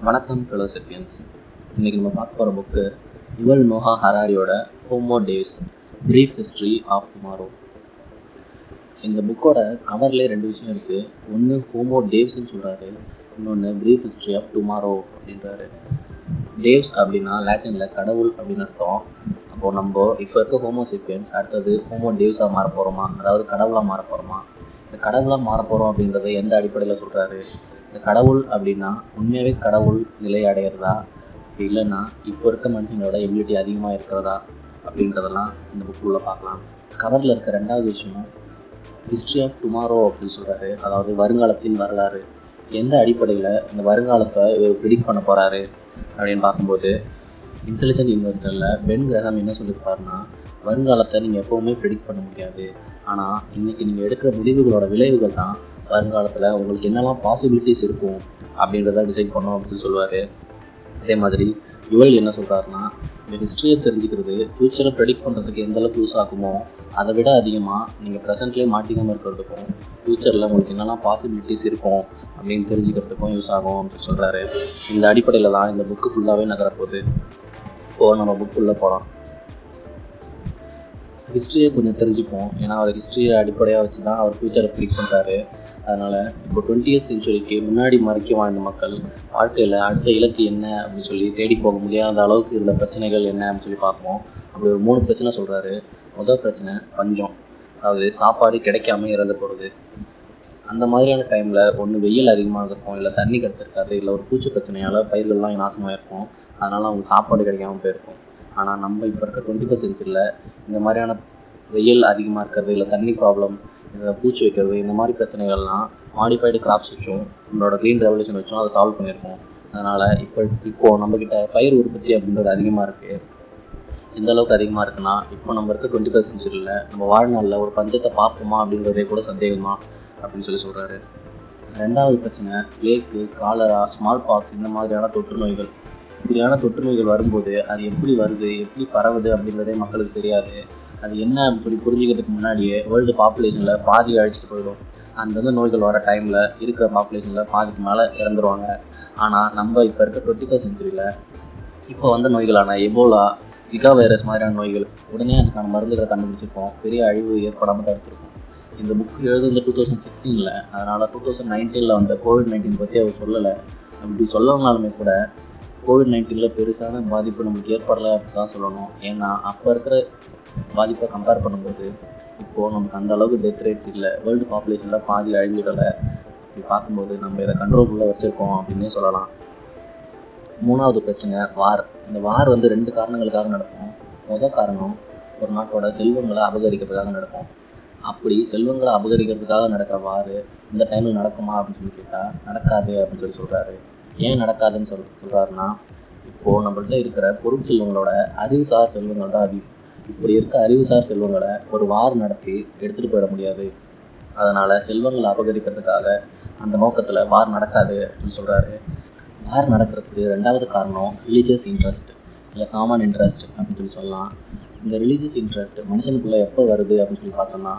வணக்கம் ஃபிலோசபியன்ஸ் இன்னைக்கு நம்ம பார்க்க போகிற book Yuval Noah ஹராரியோட Homo Deus Brief History of Tomorrow இந்த புக்கோட கவர்லேயே ரெண்டு விஷயம் இருக்குது ஒன்று ஹோமோ டேவ்ஸ்ன்னு சொல்கிறாரு இன்னொன்று பிரீஃப் ஹிஸ்ட்ரி ஆஃப் டுமாரோ அப்படின்றாரு. டேவ்ஸ் அப்படின்னா லாட்டினில் கடவுள் அப்படின்னு அர்த்தம். அப்போது நம்ம இப்போ இருக்க ஹோமோ சிப்பியன்ஸ் அடுத்தது ஹோமோ டேவ்ஸாக மாற போகிறோமா அதாவது கடவுளாக மாற போகிறோமா இந்த கடவுளாக மாற போகிறோம் அப்படின்றத எந்த அடிப்படையில் சொல்கிறாரு இந்த கடவுள் அப்படின்னா உண்மையாகவே கடவுள் நிலை அடையிறதா? அப்படி இல்லைன்னா இப்போ இருக்க மனுஷங்களோட எபிலிட்டி அதிகமாக இருக்கிறதா? அப்படின்றதெல்லாம் இந்த புக்குள்ளே பார்க்கலாம். கவரில் இருக்க ரெண்டாவது விஷயம் ஹிஸ்ட்ரி ஆஃப் டுமாரோ அப்படின்னு சொல்கிறாரு அதாவது வருங்காலத்தின் வரலாறு. எந்த அடிப்படையில் இந்த வருங்காலத்தை இவர் ப்ரிடிக்ட் பண்ண போகிறாரு அப்படின்னு பார்க்கும்போது இன்டெலிஜென்ட் இன்வெஸ்டரில் பென் கிரகம் என்ன சொல்லியிருப்பாருன்னா வருங்காலத்தை நீங்கள் எப்போவுமே ப்ரிடிக்ட் பண்ண முடியாது. ஆனால் இன்றைக்கி நீங்கள் எடுக்கிற முடிவுகளோட விளைவுகள் தான் வருங்காலத்தில் உங்களுக்கு என்னெல்லாம் பாசிபிலிட்டிஸ் இருக்கும் அப்படின்றத டிசைட் பண்ணோம் அப்படின்னு சொல்லுவார். அதே மாதிரி யுவல் என்ன சொல்கிறாருன்னா இந்த ஹிஸ்ட்ரியை தெரிஞ்சுக்கிறது ஃப்யூச்சரை ப்ரெடிக்ட் பண்ணுறதுக்கு எந்த அளவுக்கு யூஸ் ஆகுமோ அதை விட அதிகமாக நீங்கள் ப்ரெசென்ட்லேயே மாட்டிக்காமல் இருக்கிறதுக்கும் ஃப்யூச்சரில் உங்களுக்கு என்னெல்லாம் பாசிபிலிட்டிஸ் இருக்கும் அப்படின்னு தெரிஞ்சுக்கிறதுக்கும் யூஸ் ஆகும் அப்படின்னு சொல்கிறாரு இந்த அடிப்படையில் தான் இந்த புக்கு ஃபுல்லாகவே நகரப்போகுது. ஓ நம்ம புக்குள்ளே போகலாம் ஹிஸ்ட்ரியை கொஞ்சம் தெரிஞ்சுப்போம். ஏன்னா அவர் ஹிஸ்ட்ரியை அடிப்படையாக வச்சு தான் அவர் ஃப்யூச்சரை ப்ரிடிக் பண்ணுறாரு அதனால் இப்போ டுவெண்ட்டியத் செஞ்சுரிக்கு முன்னாடி மறைக்க வாழ்ந்த மக்கள் வாழ்க்கையில் அடுத்த இலக்கு என்ன அப்படின்னு சொல்லி தேடி போக முடியாத அளவுக்கு இருந்த பிரச்சனைகள் என்ன அப்படின்னு சொல்லி பார்ப்போம். அப்படி ஒரு மூணு பிரச்சனை சொல்கிறாரு முதல் பிரச்சனை பஞ்சம். அதாவது சாப்பாடு கிடைக்காம இறந்து போகிறது அந்த மாதிரியான டைமில் ஒன்று வெயில் அதிகமாக இருக்கும் இல்லை தண்ணி கிடச்சிருக்காது இல்லை ஒரு பூச்சி பிரச்சனையால் பயிர்கள்லாம் நாசமாக இருக்கும் அதனால் அவங்க சாப்பாடு கிடைக்காம போயிருக்கும். ஆனால் நம்ம இப்போ இருக்க டுவெண்ட்டி ஃபஸ்ட் சென்ச்சுரியில் இந்த மாதிரியான வெயில் அதிகமாக இருக்கிறது இல்லை தண்ணி ப்ராப்ளம் இல்லை பூச்சி வைக்கிறது இந்த மாதிரி பிரச்சனைகள்லாம் மாடிஃபைடு கிராப்ஸ் வச்சும் நம்மளோட க்ரீன் ரெவல்யூஷன் வச்சும் அதை சால்வ் பண்ணியிருக்கோம். அதனால் இப்போ இப்போது நம்மக்கிட்ட பயிர் உற்பத்தி அப்படின்றது அதிகமாக இருக்குது எந்த அளவுக்கு அதிகமாக இருக்குன்னா இப்போ நம்ம இருக்க டுவெண்ட்டி ஃபஸ்ட் சென்ச்சுரியில் நம்ம வாழ்நாளில் ஒரு பஞ்சத்தை பார்ப்போமா அப்படின்றதே கூட சந்தேகமா அப்படின்னு சொல்லி சொல்கிறாரு ரெண்டாவது பிரச்சனை பிளேக்கு காலரா ஸ்மால் பாக்ஸ் இந்த மாதிரியான தொற்று நோய்கள் இப்படியான தொற்று நோய்கள் வரும்போது அது எப்படி வருது எப்படி பரவுது அப்படின்றதே மக்களுக்கு தெரியாது. அது என்ன அப்படி புரிஞ்சுக்கிறதுக்கு முன்னாடியே வேர்ல்டு பாப்புலேஷனில் பாதி அழிச்சிட்டு போயிடும். அந்தந்த நோய்கள் வர டைமில் இருக்கிற பாப்புலேஷனில் பாதிக்கு மேலே இறந்துருவாங்க. ஆனால் நம்ம இப்போ இருக்க டுவெண்ட்டி ஃபர்ஸ்ட் செஞ்சுரியில் இப்போ வந்த நோய்களான எபோலா ஜிகா வைரஸ் மாதிரியான நோய்கள் உடனே அதுக்கான மருந்துகளை கண்டுபிடிச்சிருப்போம். பெரிய அழிவு ஏற்படாமல் தடுத்திருக்கோம் இந்த புக் எழுதுந்த டூ தௌசண்ட் சிக்ஸ்டீனில் அதனால் டூ தௌசண்ட் நைன்டீனில் வந்த கோவிட் நைன்டீன் பற்றி அவர் சொல்லலை. அப்படி சொல்லலனாலுமே கூட கோவிட் நைன்டீனில் பெருசான பாதிப்பு நமக்கு ஏற்படலை அப்படி தான் சொல்லணும். ஏன்னா அப்போ இருக்கிற பாதிப்பை கம்பேர் பண்ணும்போது இப்போது நமக்கு அந்த அளவுக்கு டெத் ரேட்ஸ் இல்லை. வேர்ல்டு பாப்புலேஷனில் பாதி அழிஞ்சிடலை. அப்படி பார்க்கும்போது நம்ம இதை கண்ட்ரோல்குள்ளே வச்சுருக்கோம் அப்படின்னே சொல்லலாம். மூணாவது பிரச்சனை வார் இந்த வார் வந்து ரெண்டு காரணங்களுக்காக நடக்கும். முதல் காரணம் ஒரு நாட்டோட செல்வங்களை அபகரிக்கிறதுக்காக நடக்கும். அப்படி செல்வங்களை அபகரிக்கிறதுக்காக நடக்கிற வார் இந்த டைமில் நடக்குமா அப்படின்னு சொல்லி கேட்டால் நடக்காது அப்படின்னு சொல்லி சொல்கிறாரு ஏன் நடக்காதுன்னு சொல் சொல்கிறாருன்னா இப்போது நம்மள்ட்ட இருக்கிற பொருள் செல்வங்களோட அறிவுசார் செல்வங்கள் தான் அதிகம். இப்படி இருக்க அறிவுசார் செல்வங்களை ஒரு வார் நடத்தி எடுத்துகிட்டு போயிட முடியாது. அதனால் செல்வங்களை அபகரிக்கிறதுக்காக அந்த நோக்கத்தில் வார் நடக்காது அப்படின்னு சொல்கிறாரு வார் நடக்கிறதுக்கு ரெண்டாவது காரணம் ரிலீஜியஸ் இன்ட்ரெஸ்ட் இல்லை காமன் இன்ட்ரெஸ்ட் அப்படின்னு சொல்லி சொல்லலாம். இந்த ரிலீஜியஸ் இன்ட்ரெஸ்ட் மனுஷனுக்குள்ளே எப்போ வருது அப்படின்னு சொல்லி பார்த்தோம்னா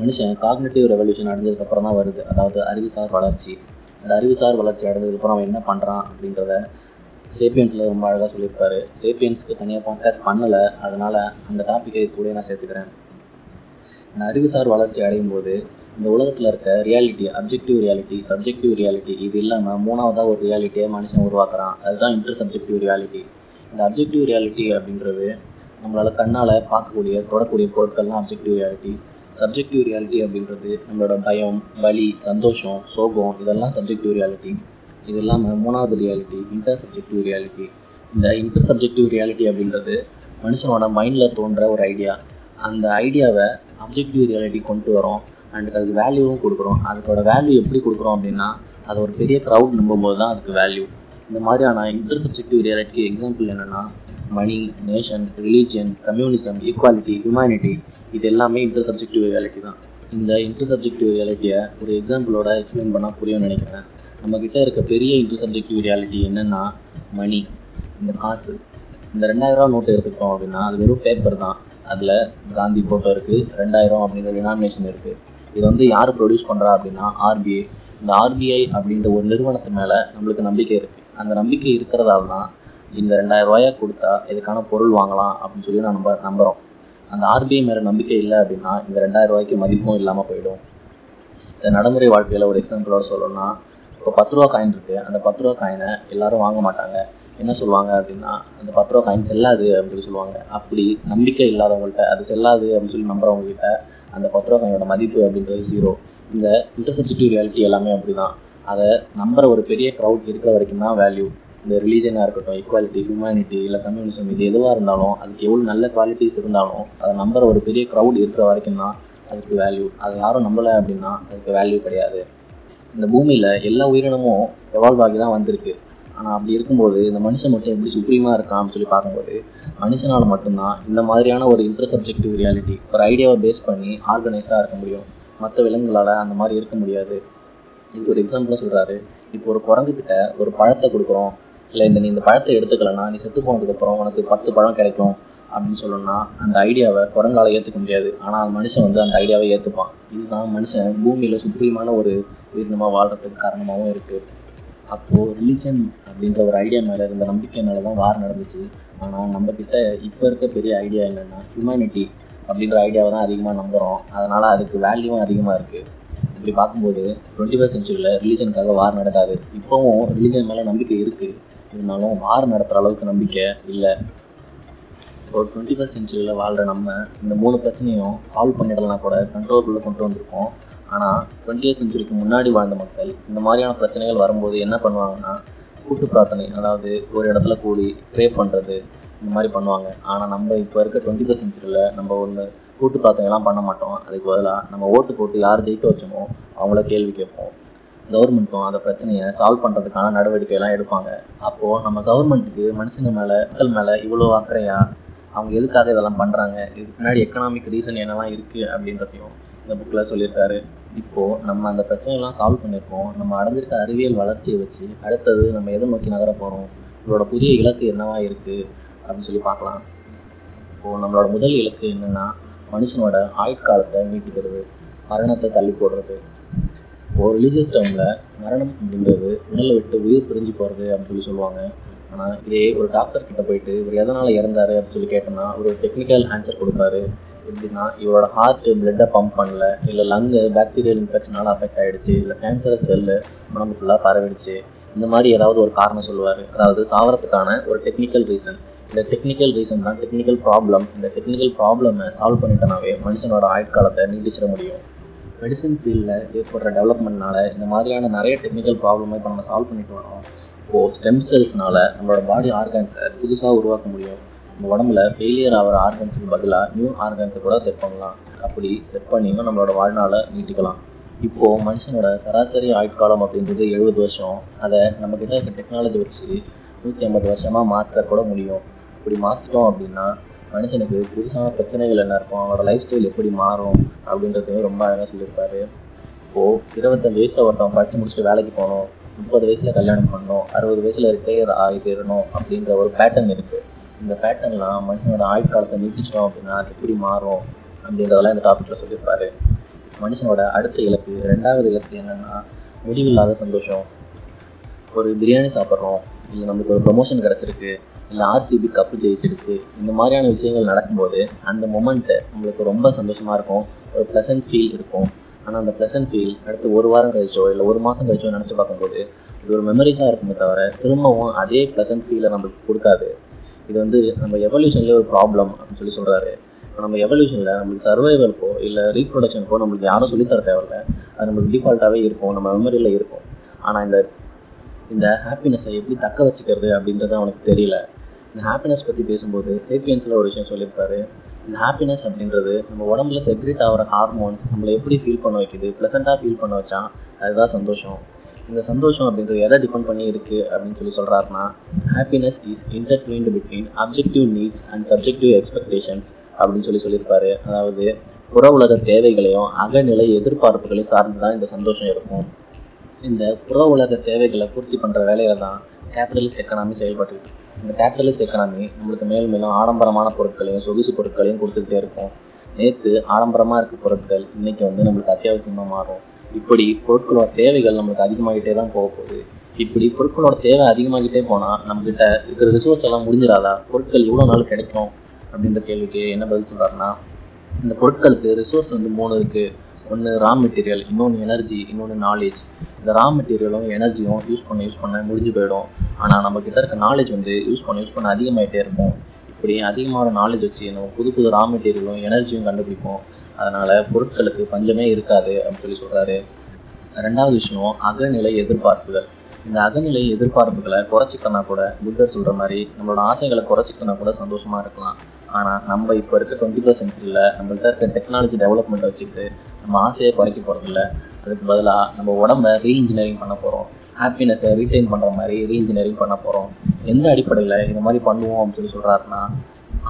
மனுஷன் காக்னேட்டிவ் ரெவல்யூஷன் அடைஞ்சதுக்கப்புறம் தான் வருது. அதாவது அறிவுசார் வளர்ச்சி. அந்த அறிவுசார் வளர்ச்சி அடைஞ்சதுக்கப்புறம் அவன் என்ன பண்ணுறான் அப்படின்றத சேப்பியன்ஸில் ரொம்ப அழகாக சொல்லியிருப்பாரு. சேப்பியன்ஸ்க்கு தனியாக பாட்காஸ்ட் பண்ணலை. அதனால் அந்த டாப்பிக்கை கூட நான் சேர்த்துக்கிறேன். இந்த அறிவுசார் வளர்ச்சி அடையும் போது இந்த உலகத்தில் இருக்க reality objective reality subjective reality இது இல்லாமல் மூணாவதாக ஒரு ரியாலிட்டியை மனுஷன் உருவாக்குறான். அதுதான் இன்டர் சப்ஜெக்டிவ் ரியாலிட்டி இந்த அப்ஜெக்டிவ் ரியாலிட்டி அப்படின்றது நம்மளால் கண்ணால் பார்க்கக்கூடிய தொடக்கூடிய பொருட்கள்லாம் அப்ஜெக்டிவ் ரியாலிட்டி சப்ஜெக்டிவ் ரியாலிட்டி அப்படின்றது நம்மளோட பயம் வலி சந்தோஷம் சோகம் இதெல்லாம் சப்ஜெக்டிவ் ரியாலிட்டி இது இல்லாமல் மூணாவது ரியாலிட்டி இன்டர் சப்ஜெக்டிவ் ரியாலிட்டி இந்த இன்டர் சப்ஜெக்டிவ் ரியாலிட்டி அப்படின்றது மனுஷனோட மைண்டில் தோன்ற ஒரு ஐடியா அந்த ஐடியாவை அப்ஜெக்டிவ் ரியாலிட்டி கொண்டு வரோம். அண்ட் அதுக்கு வேல்யூவும் கொடுக்குறோம். அதுக்கோட வேல்யூ எப்படி கொடுக்குறோம் அப்படின்னா அது ஒரு பெரிய க்ரௌட் நம்பும்போது தான் அதுக்கு வேல்யூ இந்த மாதிரியான இன்டர் சப்ஜெக்டிவ் ரியாலிட்டிக்கு எக்ஸாம்பிள் என்னென்னா money nation religion communism equality humanity இது எல்லாமே இன்டர் சப்ஜெக்டிவ் ரியாலிட்டி தான். இந்த இன்டர் சப்ஜெக்டிவ் ரியாலிட்டியை ஒரு எக்ஸாம்பிளோட எக்ஸ்பிளைன் பண்ணால் புரியும்னு நினைக்கிறேன். நம்மக்கிட்ட இருக்க பெரிய இன்டர் சப்ஜெக்டிவ் ரியாலிட்டி என்னென்னா மணி இந்த காசு. இந்த ரெண்டாயிரரூவா நோட்டு எடுத்துக்கிட்டோம் அப்படின்னா அது வெறும் பேப்பர் தான். அதில் காந்தி ஃபோட்டோ இருக்குது ரெண்டாயிரம் அப்படின்ற டினாமினேஷன் இருக்குது இது வந்து யார் ப்ரொடியூஸ் பண்ணுறா அப்படின்னா ஆர்பிஐ இந்த ஆர்பிஐ அப்படின்ற ஒரு நிறுவனத்து மேலே நம்மளுக்கு நம்பிக்கை இருக்குது அந்த நம்பிக்கை இருக்கிறதால தான் இந்த ரெண்டாயிரம் ரூபாயை கொடுத்தா இதுக்கான பொருள் வாங்கலாம் அப்படின்னு சொல்லி நான் நம்ப நம்புகிறோம் அந்த ஆர்பிஐ மேலே நம்பிக்கை இல்லை அப்படின்னா இந்த ரெண்டாயிரம் ரூபாய்க்கு மதிப்பும் இல்லாமல் போயிடும். இந்த நடைமுறை வாழ்க்கையில் ஒரு எக்ஸாம்பிளோட சொல்லணும்னா இப்போ பத்து ரூபா காயின் இருக்குது அந்த பத்து ரூபா காயினை எல்லாரும் வாங்க மாட்டாங்க. என்ன சொல்லுவாங்க அப்படின்னா அந்த பத்து ரூபா காயின் செல்லாது அப்படின்னு சொல்லுவாங்க. அப்படி நம்பிக்கை இல்லாதவங்கள்ட்ட அது செல்லாது அப்படின்னு சொல்லி நம்புறவங்க கிட்ட அந்த பத்து ரூபா காயினோட மதிப்பு அப்படின்றது ஜீரோ இந்த இன்டர்செப்டிவ் ரியாலிட்டி எல்லாமே அப்படிதான். அதை நம்புற ஒரு பெரிய க்ரௌட் இருக்கிற வரைக்கும் தான் வேல்யூ இந்த ரிலீஜனாக இருக்கட்டும் ஈக்குவாலிட்டி ஹியூமனிட்டி இல்லை கம்யூனிசம் இது எதுவாக இருந்தாலும் அதுக்கு எவ்வளோ நல்ல குவாலிட்டிஸ் இருந்தாலும் அதை நம்புற ஒரு பெரிய க்ரௌட் இருக்கிற வரைக்கும் தான் அதுக்கு வேல்யூ அதை யாரும் நம்பலை அப்படின்னா அதுக்கு வேல்யூ கிடையாது. இந்த பூமியில் எல்லா உயிரினமும் எவால்வ் ஆகி தான் வந்திருக்கு. ஆனால் அப்படி இருக்கும்போது இந்த மனுஷன் மட்டும் எப்படி சுப்ரீமாக இருக்கான்னு சொல்லி பார்க்கும்போது மனுஷனால் மட்டும்தான் இந்த மாதிரியான ஒரு இன்டர்சப்ஜெக்டிவ் ரியாலிட்டி ஒரு ஐடியாவை பேஸ் பண்ணி ஆர்கனைஸாக இருக்க முடியும். மற்ற விலங்குகளால் அந்த மாதிரி இருக்க முடியாது. இது ஒரு எக்ஸாம்பிளாக சொல்கிறாரு இப்போ ஒரு குரங்குக்கிட்ட ஒரு பழத்தை கொடுக்குறோம். இல்லை இந்த நீ இந்த பழத்தை எடுத்துக்கலனா நீ செத்து போனதுக்கப்புறம் உனக்கு பத்து பழம் கிடைக்கும் அப்படின்னு சொல்லணும்னா அந்த ஐடியாவை குரங்கால ஏற்றுக்க முடியாது. ஆனால் அந்த மனுஷன் வந்து அந்த ஐடியாவை ஏற்றுப்பான் இதுதான் மனுஷன் பூமியில் சுப்ரீமான ஒரு உயிரினமாக வாழ்கிறதுக்கு காரணமாகவும் இருக்குது அப்போது ரிலிஜன் அப்படின்ற ஒரு ஐடியா மேலே இருந்த நம்பிக்கை மேலே தான் வார் நடந்துச்சு. ஆனால் நம்ம கிட்ட இப்போ இருக்க பெரிய ஐடியா என்னென்னா ஹியூமனிட்டி அப்படின்ற ஐடியாவை தான் அதிகமாக நம்புகிறோம் அதனால் அதுக்கு வேல்யூவும் அதிகமாக இருக்குது இப்படி பார்க்கும்போது டுவெண்ட்டி ஃபஸ்ட் செஞ்சுரியில் ரிலீஜனுக்காக வார் நடக்காது. இப்போவும் ரிலீஜன் மேலே நம்பிக்கை இருக்குது இருந்தாலும் வார் நடத்துகிற அளவுக்கு நம்பிக்கை இல்லை. ஒரு டுவெண்ட்டி ஃபஸ்ட் செஞ்சுரியில் வாழ்கிற நம்ம இந்த மூணு பிரச்சனையும் சால்வ் பண்ணிடலாம் கூட கண்ட்ரோல்குள்ளே கொண்டு வந்திருக்கோம் ஆனால் டுவெண்ட்டி செஞ்சுரிக்கு முன்னாடி வாழ்ந்த மக்கள் இந்த மாதிரியான பிரச்சனைகள் வரும்போது என்ன பண்ணுவாங்கன்னா கூட்டு பிரார்த்தனை அதாவது ஒரு இடத்துல கூடி ப்ரே பண்ணுறது இந்த மாதிரி பண்ணுவாங்க. ஆனால் நம்ம இப்போ இருக்க டுவெண்ட்டி ஃபஸ்ட் செஞ்சுரியில் நம்ம ஒன்று கூட்டு பிரார்த்தனைலாம் பண்ண மாட்டோம். அதுக்கு பதிலாக நம்ம ஓட்டு போட்டு யார் ஜெயிக்க வச்சோமோ அவங்கள கேள்வி கேட்போம். கவர்மெண்ட்டும் அந்த பிரச்சனையை சால்வ் பண்ணுறதுக்கான நடவடிக்கையெல்லாம் எடுப்பாங்க. அப்போது நம்ம கவர்மெண்ட்டுக்கு மனுஷங்க மேலே மக்கள் மேலே இவ்வளோ அக்கறையா அவங்க எதுக்காக இதெல்லாம் பண்ணுறாங்க இதுக்கு பின்னாடி எக்கனாமிக் ரீசன் என்னெல்லாம் இருக்குது அப்படின்றதையும் இந்த புக்கில் சொல்லியிருக்காரு. இப்போது நம்ம அந்த பிரச்சனையெல்லாம் சால்வ் பண்ணியிருக்கோம். நம்ம அடைஞ்சிருக்க அறிவியல் வளர்ச்சியை வச்சு அடுத்தது நம்ம எதை நோக்கி நகர போகிறோம் இதோட புதிய இலக்கு என்னவா இருக்குது அப்படின்னு சொல்லி பார்க்கலாம். இப்போது நம்மளோட முதல் இலக்கு என்னென்னா மனுஷனோட ஆயுட்காலத்தை நீட்டிக்கிறது மரணத்தை தள்ளி போடுறது. இப்போது ரிலீஜியஸ் டேர்மில் மரணம் அப்படின்றது உடலை விட்டு உயிர் பிரிஞ்சு போகிறது அப்படின்னு சொல்லி சொல்லுவாங்க. ஆனால் இதே ஒரு டாக்டர் கிட்ட போயிட்டு இவர் எதனால் இறந்தாரு அப்படின்னு சொல்லி கேட்டோம்னா ஒரு டெக்னிக்கல் ஆன்சர் கொடுப்பாரு. எப்படின்னா இவரோட ஹார்ட் பிளட்டை பம்ப் பண்ணல இல்லை லங்கு பாக்டீரியல் இன்ஃபெக்ஷனால் அஃபெக்ட் ஆகிடுச்சு இல்லை கேன்சரஸ் செல்லு உடம்பு ஃபுல்லாக பரவிடுச்சு. இந்த மாதிரி ஏதாவது ஒரு காரணம் சொல்லுவார். அதாவது சாவரத்துக்கான ஒரு டெக்னிக்கல் ரீசன் இந்த டெக்னிக்கல் ரீசன் தான் டெக்னிக்கல் ப்ராப்ளம் இந்த டெக்னிக்கல் ப்ராப்ளமை சால்வ் பண்ணிட்டனாவே மனுஷனோட ஆயுட்காலத்தை நீட்டிச்சிட முடியும். மெடிசன் ஃபீல்டில் ஏற்படுற டெவலப்மெண்ட்னால இந்த மாதிரியான நிறைய டெக்னிக்கல் ப்ராப்ளமே இப்போ நம்ம சால்வ் பண்ணிட்டு வரோம் இப்போது ஸ்டெம் செல்ஸ்னால நம்மளோட பாடி ஆர்கன்ஸை புதுசாக உருவாக்க முடியும். நம்ம உடம்புல ஃபெயிலியர் ஆகிற ஆர்கன்ஸுக்கு பதிலாக நியூ ஆர்கன்ஸை கூட செட் பண்ணலாம். அப்படி செட் பண்ணியும் நம்மளோட வாழ்நாளை நீட்டிக்கலாம். இப்போது மனுஷனோட சராசரி ஆயுட்காலம் அப்படின்றது எழுபது வருஷம். அதை நம்மக்கிட்ட இருக்க டெக்னாலஜி வச்சு நூற்றி ஐம்பது வருஷமாக மாற்ற கூட முடியும். அப்படி மாற்றிட்டோம் அப்படின்னா மனுஷனுக்கு புதுசான பிரச்சனைகள் என்ன இருக்கும்? அவனோட லைஃப் ஸ்டைல் எப்படி மாறும்? அப்படின்றதையும் ரொம்ப அழகாக சொல்லியிருப்பாரு. இப்போது இருபத்தஞ்சு வயசில் ஒருத்தவன் படித்து முடிச்சுட்டு வேலைக்கு போகணும். முப்பது வயசில் கல்யாணம் பண்ணணும். அறுபது வயசில் ரிட்டையர் ஆகிடணும் அப்படின்ற ஒரு பேட்டர்ன் இருக்குது இந்த பேட்டர்ன்லாம் மனுஷனோட ஆயுட்காலத்தை நீட்டிச்சிட்டோம் அப்படின்னா அது எப்படி மாறும்? அப்படின்றதெல்லாம் இந்த டாப்பிக்கில் சொல்லியிருப்பாரு. மனுஷனோட அடுத்த இலக்கு ரெண்டாவது இலக்கு என்னென்னா முடிவில்லாத சந்தோஷம். ஒரு பிரியாணி சாப்பிட்றோம். இல்லை நம்மளுக்கு ஒரு ப்ரொமோஷன் கிடச்சிருக்கு. இல்லை ஆர்சிபி கப்பு ஜெயிச்சிடுச்சு. இந்த மாதிரியான விஷயங்கள் நடக்கும்போது அந்த மொமெண்ட்டு நம்மளுக்கு ரொம்ப சந்தோஷமாக இருக்கும். ஒரு ப்ளசன்ட் ஃபீல் இருக்கும். ஆனால் அந்த ப்ளசன்ட் ஃபீல் அடுத்து ஒரு வாரம் கழிச்சோ இல்லை ஒரு மாதம் கழிச்சோ நினச்சி பார்க்கும்போது இது ஒரு மெமரிஸாக இருக்குமே தவிர திரும்பவும் அதே ப்ளசன்ட் ஃபீலை நம்மளுக்கு கொடுக்காது. இது வந்து நம்ம எவல்யூஷன்லேயே ஒரு ப்ராப்ளம் அப்படின்னு சொல்லி சொல்கிறாரு நம்ம எவல்யூஷனில் நம்மளுக்கு சர்வைவலுக்கோ இல்லை ரீப்ரொடக்ஷனுக்கோ நம்மளுக்கு யாரும் சொல்லித்தர தேவையில்ல. அது நம்மளுக்கு டிஃபால்ட்டாகவே இருக்கும். நம்ம மெமரியில் இருக்கும். ஆனால் இந்த இந்த ஹாப்பினஸை எப்படி தக்க வச்சுக்கிறது அப்படின்றது அவனுக்கு தெரியல. இந்த ஹாப்பினஸ் பற்றி பேசும்போது சேப்பியன்ஸில் ஒரு விஷயம் சொல்லியிருப்பாரு. இந்த ஹாப்பினஸ் அப்படின்றது நம்ம உடம்புல செக்ரேட் ஆகிற ஹார்மோன்ஸ் நம்மளை எப்படி ஃபீல் பண்ண வைக்குது? ப்ளசண்ட்டாக ஃபீல் பண்ண வச்சா அதுதான் சந்தோஷம். இந்த சந்தோஷம் அப்படின்றது எதை டிபெண்ட் பண்ணி இருக்குது அப்படின்னு சொல்லி சொல்கிறாருன்னா happiness is intertwined between objective needs and subjective expectations அப்படின்னு சொல்லி சொல்லியிருப்பாரு. அதாவது புற உலக தேவைகளையும் அகநிலை எதிர்பார்ப்புகளையும் சார்ந்து தான் இந்த சந்தோஷம் இருக்கும். இந்த புற உலக தேவைகளை பூர்த்தி பண்ணுற வேலையில தான் கேபிட்டலிஸ்ட் எக்கனாமி செயல்பட்டுக்கிட்டு இந்த கேபிட்டலிஸ்ட் எக்கனாமி நம்மளுக்கு மேலும் மேலும் ஆடம்பரமான பொருட்களையும் சொகுசு பொருட்களையும் கொடுத்துக்கிட்டே இருக்கும். நேற்று ஆடம்பரமாக இருக்க பொருட்கள் இன்னைக்கு வந்து நம்மளுக்கு அத்தியாவசியமாக மாறும். இப்படி பொருட்களோட தேவைகள் நம்மளுக்கு அதிகமாகிட்டே தான் போக போகுது. இப்படி பொருட்களோட தேவை அதிகமாகிட்டே போனால் நம்மக்கிட்ட இருக்கிற ரிசோர்ஸ் எல்லாம் முடிஞ்சிடாதா? பொருட்கள் எவ்வளோ நாள் கிடைக்கும் அப்படின்ற கேள்விக்கு என்ன பதில் சொல்கிறாருன்னா இந்த பொருட்களுக்கு ரிசோர்ஸ் வந்து மூணு இருக்குது ஒன்று ரா மெட்டீரியல் இன்னொன்று எனர்ஜி இன்னொன்று நாலேஜ் இந்த ரா மெட்டீரியலும் எனர்ஜியும் யூஸ் பண்ண யூஸ் பண்ண முடிஞ்சு போயிடும். ஆனால் நம்ம கிட்ட இருக்க நாலேஜ் வந்து யூஸ் பண்ண யூஸ் பண்ண அதிகமாகிட்டே இருக்கும். இப்படி அதிகமான நாலேஜ் வச்சு நம்ம புது புது ரா மெட்டீரியலும் எனர்ஜியும் கண்டுபிடிப்போம். அதனால் பொருட்களுக்கு பஞ்சமே இருக்காது அப்படின்னு சொல்லி சொல்கிறாரு ரெண்டாவது விஷயம் அகநிலை எதிர்பார்ப்புகள். இந்த அகநிலை எதிர்பார்ப்புகளை குறைச்சிக்கனா கூட புத்தர் சொல்கிற மாதிரி நம்மளோட ஆசைகளை குறைச்சிக்கனா கூட சந்தோஷமாக இருக்கலாம். ஆனால் நம்ம இப்போ இருக்க டுவெண்ட்டி ஃபஸ்ட் சென்ச்சுரியில் நம்மள்ட்ட இருக்க டெக்னாலஜி டெவலப்மெண்ட்டை வச்சுக்கிட்டு நம்ம ஆசையை குறைக்க போகிறதில்ல அதுக்கு பதிலாக நம்ம உடம்ப ரீஇன்ஜினியரிங் பண்ண போகிறோம் ஹாப்பினஸை ரீட்டைன் பண்ணுற மாதிரி ரீஇன்ஜினியரிங் பண்ண போகிறோம் எந்த அடிப்படையில் இந்த மாதிரி பண்ணுவோம் அப்படின்னு சொல்லி சொல்கிறாருன்னா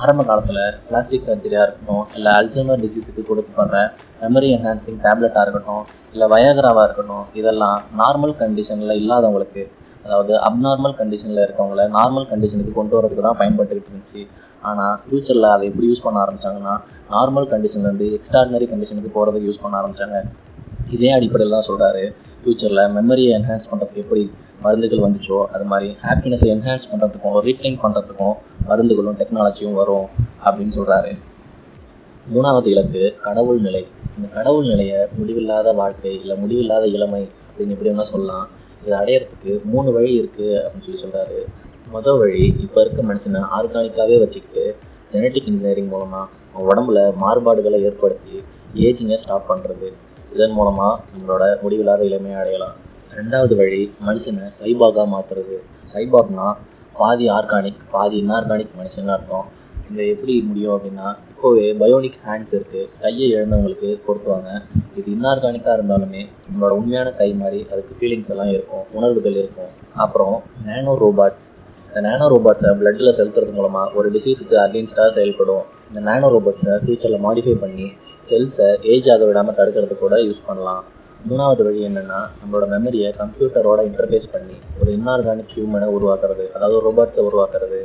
ஆரம்ப காலத்தில் பிளாஸ்டிக் சர்ஜரியாக இருக்கட்டும் இல்லை அல்சைமர் டிசீஸுக்கு கொடுக்கப்படுற மெமரி என்ஹான்சிங் டேப்லெட்டாக இருக்கட்டும் இல்லை வயகராவாக இருக்கட்டும் இதெல்லாம் நார்மல் கண்டிஷனில் இல்லாதவங்களுக்கு அதாவது அப்நார்மல் கண்டிஷனில் இருக்கவங்கள நார்மல் கண்டிஷனுக்கு கொண்டு வரதுக்கு தான் பயன்பட்டுக்கிட்டு இருந்துச்சு. ஆனால் ஃப்யூச்சரில் அதை எப்படி யூஸ் பண்ண ஆரம்பிச்சாங்கன்னா நார்மல் கண்டிஷன்லேருந்து எக்ஸ்ட்ராடினரி கண்டிஷனுக்கு போகிறதுக்கு யூஸ் பண்ண ஆரம்பித்தாங்க இதே அடிப்படையில் தான் சொல்கிறாரு ஃப்யூச்சரில் மெமரியை என்ஹான்ஸ் பண்ணுறதுக்கு எப்படி மருந்துகள் வந்துச்சோ அது மாதிரி ஹாப்பினஸை என்ஹான்ஸ் பண்ணுறதுக்கும் ரீட்டைன் பண்ணுறதுக்கும் மருந்துகளும் டெக்னாலஜியும் வரும் அப்படின்னு சொல்கிறாரு மூணாவது இலக்கு கடவுள் நிலை. இந்த கடவுள் நிலையை முடிவில்லாத வாழ்க்கை இல்லை முடிவில்லாத இளமை அப்படின்னு எப்படி வேணால் சொல்லலாம். இதை அடையிறதுக்கு மூணு வழி இருக்குது அப்படின்னு சொல்லி சொல்கிறாரு மொதல் வழி இப்போ இருக்க மனுஷனை ஆர்கானிக்காகவே வச்சுக்கிட்டு ஜெனட்டிக் இன்ஜினியரிங் மூலமாக அவன் உடம்புல மாறுபாடுகளை ஏற்படுத்தி ஏஜிங்கை ஸ்டாப் பண்ணுறது இதன் மூலமாக நம்மளோட முடிவில்லாத இளமையை அடையலாம். ரெண்டாவது வழி மனுஷனை சைபாகாக மாற்றுறது சைபாக்னா பாதி ஆர்கானிக் பாதி இன்ஆர்கானிக் மனுஷன் அர்த்தம். இந்த எப்படி முடியும் அப்படின்னா இப்போவே பயோனிக் ஹேண்ட்ஸ் இருக்குது கையை இழந்தவங்களுக்கு கொடுத்துவாங்க இது இன்ஆர்கானிக்காக இருந்தாலுமே நம்மளோட உண்மையான கை மாதிரி அதுக்கு ஃபீலிங்ஸ் எல்லாம் இருக்கும் உணர்வுகள் இருக்கும். அப்புறம் நேனோ ரோபாட்ஸ் இந்த நேனோ ரோபாட்ஸை பிளட்டில் செலுத்துறது மூலமாக ஒரு டிசீஸுக்கு அகெயின்ஸ்டாக செயல்படும். இந்த நேனோ ரோபாட்ஸை ஃப்யூச்சரில் மாடிஃபை பண்ணி செல்ஸை ஏஜ் ஆக விடாமல் தடுக்கிறதுக்கு கூட யூஸ் பண்ணலாம். மூணாவது வழி என்னென்னா நம்மளோட மெமரியை கம்ப்யூட்டரோட இன்டர்ஃபேஸ் பண்ணி ஒரு இன்ஆர்கானிக் ஹியூமனை உருவாக்குறது அதாவது ரோபாட்ஸை உருவாக்குறது.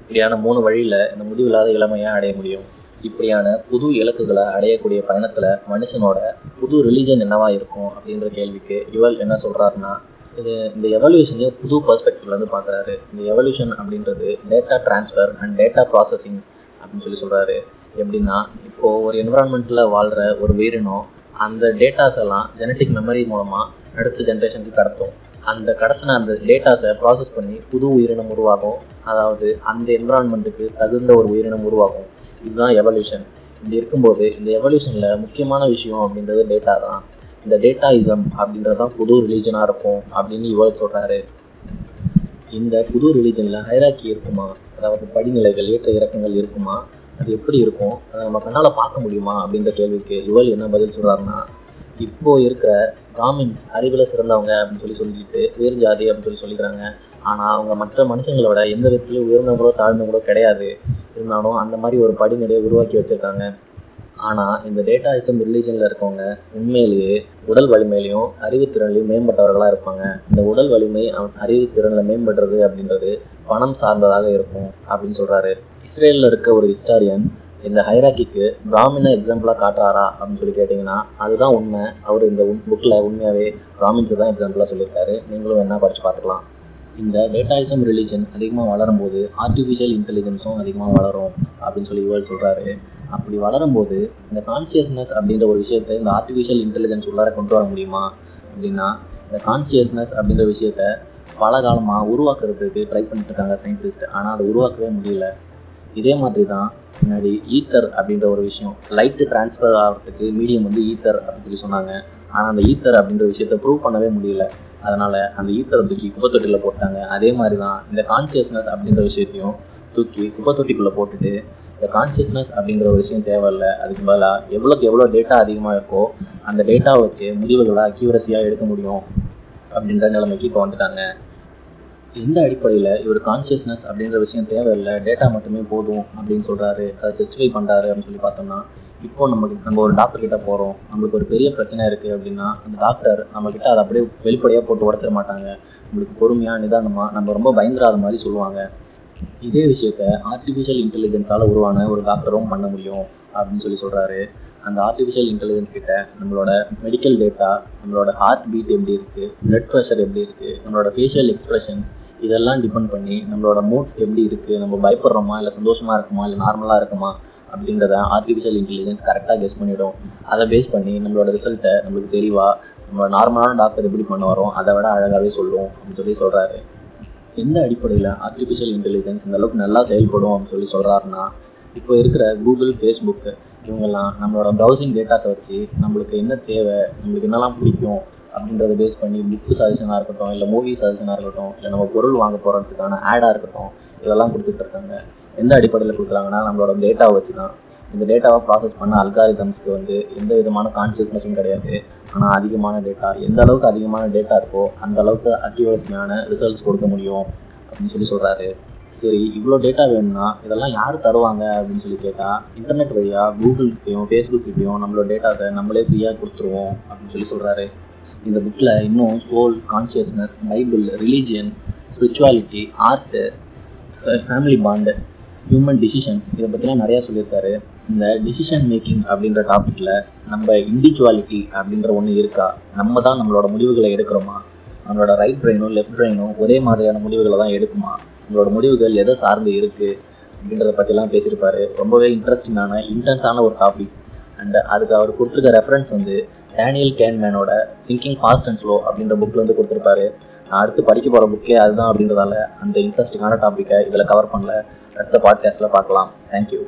இப்படியான மூணு வழியில் இந்த முடிவில்லாத இளமையை அடைய முடியும்? இப்படியான புது இலக்குகளை அடையக்கூடிய பயணத்தில் மனுஷனோட புது ரிலீஜன் என்னவா இருக்கும் அப்படின்ற கேள்விக்கு இவள் என்ன சொல்கிறாருன்னா இது இந்த எவல்யூஷனையும் புது பர்ஸ்பெக்டிவ்லேருந்து பார்க்குறாரு. இந்த எவல்யூஷன் அப்படின்றது data transfer and data processing அப்படின்னு சொல்லி சொல்கிறாரு எப்படின்னா இப்போது ஒரு என்விரான்மெண்ட்டில் வாழ்கிற ஒரு உயிரினம் அந்த டேட்டாஸ் எல்லாம் ஜெனட்டிக் மெமரி மூலமாக அடுத்த ஜென்ரேஷனுக்கு கடத்தும். அந்த கடத்தின அந்த டேட்டாஸை ப்ராசஸ் பண்ணி புது உயிரினம் உருவாகும். அதாவது அந்த என்விரான்மெண்ட்டுக்கு தகுந்த ஒரு உயிரினம் உருவாகும். இதுதான் எவல்யூஷன் இப்படி இருக்கும்போது இந்த எவல்யூஷனில் முக்கியமான விஷயம் அப்படின்றது டேட்டா தான். இந்த டேட்டாயிசம் அப்படின்றது தான் புது ரிலீஜனாக இருக்கும் அப்படின்னு இவள் சொல்கிறாரு இந்த புது ரிலீஜனில் ஹைராக்கி இருக்குமா? அதாவது படிநிலைகள் ஏற்ற இறக்கங்கள் இருக்குமா? அது எப்படி இருக்கும்? அதை நம்ம கண்ணால் பார்க்க முடியுமா? அப்படின்ற கேள்விக்கு இவள் என்ன பதில் சொல்கிறாருன்னா இப்போ இருக்கிற பிராமின்ஸ் அறிவில் சிறந்தவங்க அப்படின்னு சொல்லி சொல்லிட்டு உயர் ஜாதி அப்படின்னு சொல்லி சொல்லிக்கிறாங்க. ஆனால் அவங்க மற்ற மனுஷங்களோட எந்த விதத்துலையும் உயர்ந்தவங்களோ தாழ்ந்தவங்களோ கிடையாது. இருந்தாலும் அந்த மாதிரி ஒரு படிநிலையை உருவாக்கி வச்சுருக்காங்க. ஆனால் இந்த டேட்டாயிசம் ரிலீஜனில் இருக்கவங்க உண்மையிலேயே உடல் வலிமையிலையும் அறிவுத்திறன்லையும் மேம்பட்டவர்களாக இருப்பாங்க. இந்த உடல் வலிமை அறிவுத்திறனில் மேம்படுறது அப்படின்றது பணம் சார்ந்ததாக இருக்கும் அப்படின்னு சொல்கிறாரு இஸ்ரேலில் இருக்க ஒரு ஹிஸ்டாரியன் இந்த ஹைராக்கிக்கு பிராமினை எக்ஸாம்பிளாக காட்டுறாரா அப்படின்னு சொல்லி கேட்டிங்கன்னா அதுதான் உண்மை. அவர் இந்த புக்கில் உண்மையாகவே பிராமின்ஸை தான் எக்ஸாம்பிளாக சொல்லியிருக்காரு. நீங்களும் என்ன படித்து பார்த்துக்கலாம். இந்த டேட்டாயிசம் ரிலீஜன் அதிகமாக வளரும்போது ஆர்டிஃபிஷியல் இன்டெலிஜென்ஸும் அதிகமாக வளரும் அப்படின்னு சொல்லி இவர் சொல்கிறாரு அப்படி வளரும்போது இந்த கான்சியஸ்னஸ் அப்படின்ற ஒரு விஷயத்தை இந்த ஆர்டிஃபிஷியல் இன்டெலிஜென்ஸ் உள்ளார கொண்டு வர முடியுமா அப்படின்னா இந்த கான்சியஸ்னஸ் அப்படின்ற விஷயத்த பல காலமாக உருவாக்குறதுக்கு ட்ரை பண்ணிட்டு இருக்காங்க சயின்டிஸ்ட் ஆனால் அதை உருவாக்கவே முடியல. இதே மாதிரி தான் முன்னாடி ஈத்தர் அப்படின்ற ஒரு விஷயம் லைட்டு டிரான்ஸ்ஃபர் ஆகிறதுக்கு மீடியம் வந்து ஈத்தர் அப்படின்னு சொல்லி சொன்னாங்க. ஆனால் அந்த ஈத்தர் அப்படின்ற விஷயத்த ப்ரூவ் பண்ணவே முடியல. அதனால் அந்த ஈத்தரை தூக்கி குப்பை தொட்டியில் போட்டாங்க. அதே மாதிரி தான் இந்த கான்சியஸ்னஸ் அப்படின்ற விஷயத்தையும் தூக்கி குப்பை தொட்டிக்குள்ளே போட்டுட்டு இந்த கான்சியஸ்னஸ் அப்படிங்கிற ஒரு விஷயம் தேவையில்லை. அதுக்கு பதிலாக எவ்வளோக்கு எவ்வளோ டேட்டா அதிகமாக இருக்கோ அந்த டேட்டாவை வச்சு முடிவுகளை அக்யூரஸியாக எடுக்க முடியும் அப்படின்ற நிலைமைக்கு இப்போ வந்துட்டாங்க. எந்த அடிப்படையில் இவர் கான்சியஸ்னஸ் அப்படின்ற விஷயம் தேவையில்லை டேட்டா மட்டுமே போதும் அப்படின்னு சொல்கிறாரு அதை ஜஸ்டிஃபை பண்ணுறாரு அப்படின்னு சொல்லி பார்த்தோம்னா இப்போ நமக்கு நம்ம ஒரு டாக்டர் கிட்ட போகிறோம் நம்மளுக்கு ஒரு பெரிய பிரச்சனை இருக்குது அப்படின்னா அந்த டாக்டர் நம்மக்கிட்ட அதை அப்படியே வெளிப்படையாக போட்டு உடச்சிட மாட்டாங்க. நம்மளுக்கு பொறுமையாக நிதானமாக நம்ம ரொம்ப பயந்துராத மாதிரி சொல்லுவாங்க. இதே விஷயத்த ஆர்டிஃபிஷியல் இன்டெலிஜென்ஸால் உருவான ஒரு டாக்டரும் பண்ண முடியும் அப்படின்னு சொல்லி சொல்கிறாரு அந்த ஆர்டிஃபிஷியல் இன்டெலிஜென்ஸ் கிட்ட நம்மளோட மெடிக்கல் டேட்டா நம்மளோட ஹார்ட் பீட் எப்படி இருக்குது பிளட் ப்ரெஷர் எப்படி இருக்குது நம்மளோட ஃபேஷியல் எக்ஸ்பிரஷன்ஸ் இதெல்லாம் டிபெண்ட் பண்ணி நம்மளோட மூட்ஸ் எப்படி இருக்குது நம்ம பயப்படுறோமா இல்லை சந்தோஷமாக இருக்குமா இல்லை நார்மலாக இருக்குமா அப்படின்றத ஆர்டிஃபிஷியல் இன்டெலிஜென்ஸ் கரெக்டாக கெஸ் பண்ணிவிடும் அதை பேஸ் பண்ணி நம்மளோட ரிசல்ட்டை நம்மளுக்கு தெளிவாக நம்ம நார்மலான டாக்டர் எப்படி பண்ண வரோம் அதை விட அழகாகவே சொல்லும் அப்படின்னு சொல்லி சொல்கிறாரு எந்த அடிப்படையில் ஆர்டிஃபிஷியல் இன்டெலிஜென்ஸ் இந்த அளவுக்கு நல்லா செயல்படும் அப்படின்னு சொல்லி சொல்கிறாருன்னா இப்போ இருக்கிற கூகுள் ஃபேஸ்புக்கு இவங்கெல்லாம் நம்மளோட ப்ரௌசிங் டேட்டாஸை வச்சு நம்மளுக்கு என்ன தேவை நம்மளுக்கு என்னெல்லாம் பிடிக்கும் அப்படின்றத பேஸ் பண்ணி புக்கு சஜஷனாக இருக்கட்டும் இல்லை மூவி சஜஷனாக இருக்கட்டும் இல்லை நம்ம பொருள் வாங்க போகிறதுக்கான ஆடாக இருக்கட்டும் இதெல்லாம் கொடுத்துட்டு இருக்காங்க. எந்த அடிப்படையில் கொடுக்குறாங்கன்னா நம்மளோட டேட்டாவை வச்சு தான் இந்த டேட்டாவை ப்ராசஸ் பண்ண அல்காரிதம்ஸ்க்கு வந்து எந்த விதமான கான்சியஸ்னஸும் கிடையாது. ஆனால் அதிகமான டேட்டா எந்த அளவுக்கு அதிகமான டேட்டா இருக்கோ அந்த அளவுக்கு அக்யூரஸியான ரிசல்ட்ஸ் கொடுக்க முடியும் அப்படின்னு சொல்லி சொல்கிறாரு சரி இவ்வளோ டேட்டா வேணும்னா இதெல்லாம் யார் தருவாங்க அப்படின்னு சொல்லி கேட்டால் இன்டர்நெட் வழியாக கூகுள்கிட்டையும் ஃபேஸ்புக்கிட்டையும் நம்மளோட டேட்டாஸை நம்மளே ஃப்ரீயாக கொடுத்துருவோம் அப்படின்னு சொல்லி சொல்கிறாரு இந்த புக்கில் இன்னும் soul consciousness Bible religion spirituality art family bond human decisions இதை பற்றிலாம் நிறையா சொல்லியிருக்காரு. இந்த டிசிஷன் மேக்கிங் அப்படின்ற டாப்பிக்கில் நம்ம இண்டிவிஜுவாலிட்டி அப்படின்ற ஒன்று இருக்கா? நம்ம தான் நம்மளோட முடிவுகளை எடுக்கிறோமா? நம்மளோட ரைட் பிரெயினும் லெஃப்ட் பிரெயினும் ஒரே மாதிரியான முடிவுகளை தான் எடுக்குமா? நம்மளோட முடிவுகள் எதை சார்ந்து இருக்குது அப்படின்றத பற்றிலாம் பேசியிருப்பாரு. ரொம்பவே இன்ட்ரெஸ்டிங்கான இன்டென்ஸான ஒரு டாபிக் அண்ட் அதுக்கு அவர் கொடுத்துருக்க ரெஃபரன்ஸ் வந்து டேனியல் கேன்மேனோட திங்கிங் ஃபாஸ்ட் அண்ட் ஸ்லோ அப்படின்ற புக்கில் வந்து கொடுத்துருப்பாரு. நான் அடுத்து படிக்க போகிற புக்கே அதுதான் அப்படின்றதால அந்த இன்ட்ரெஸ்டிங்கான டாப்பிக்கை இதில் கவர் பண்ணல. அடுத்த பாட்காஸ்ட்டில் பார்க்கலாம். தேங்க்யூ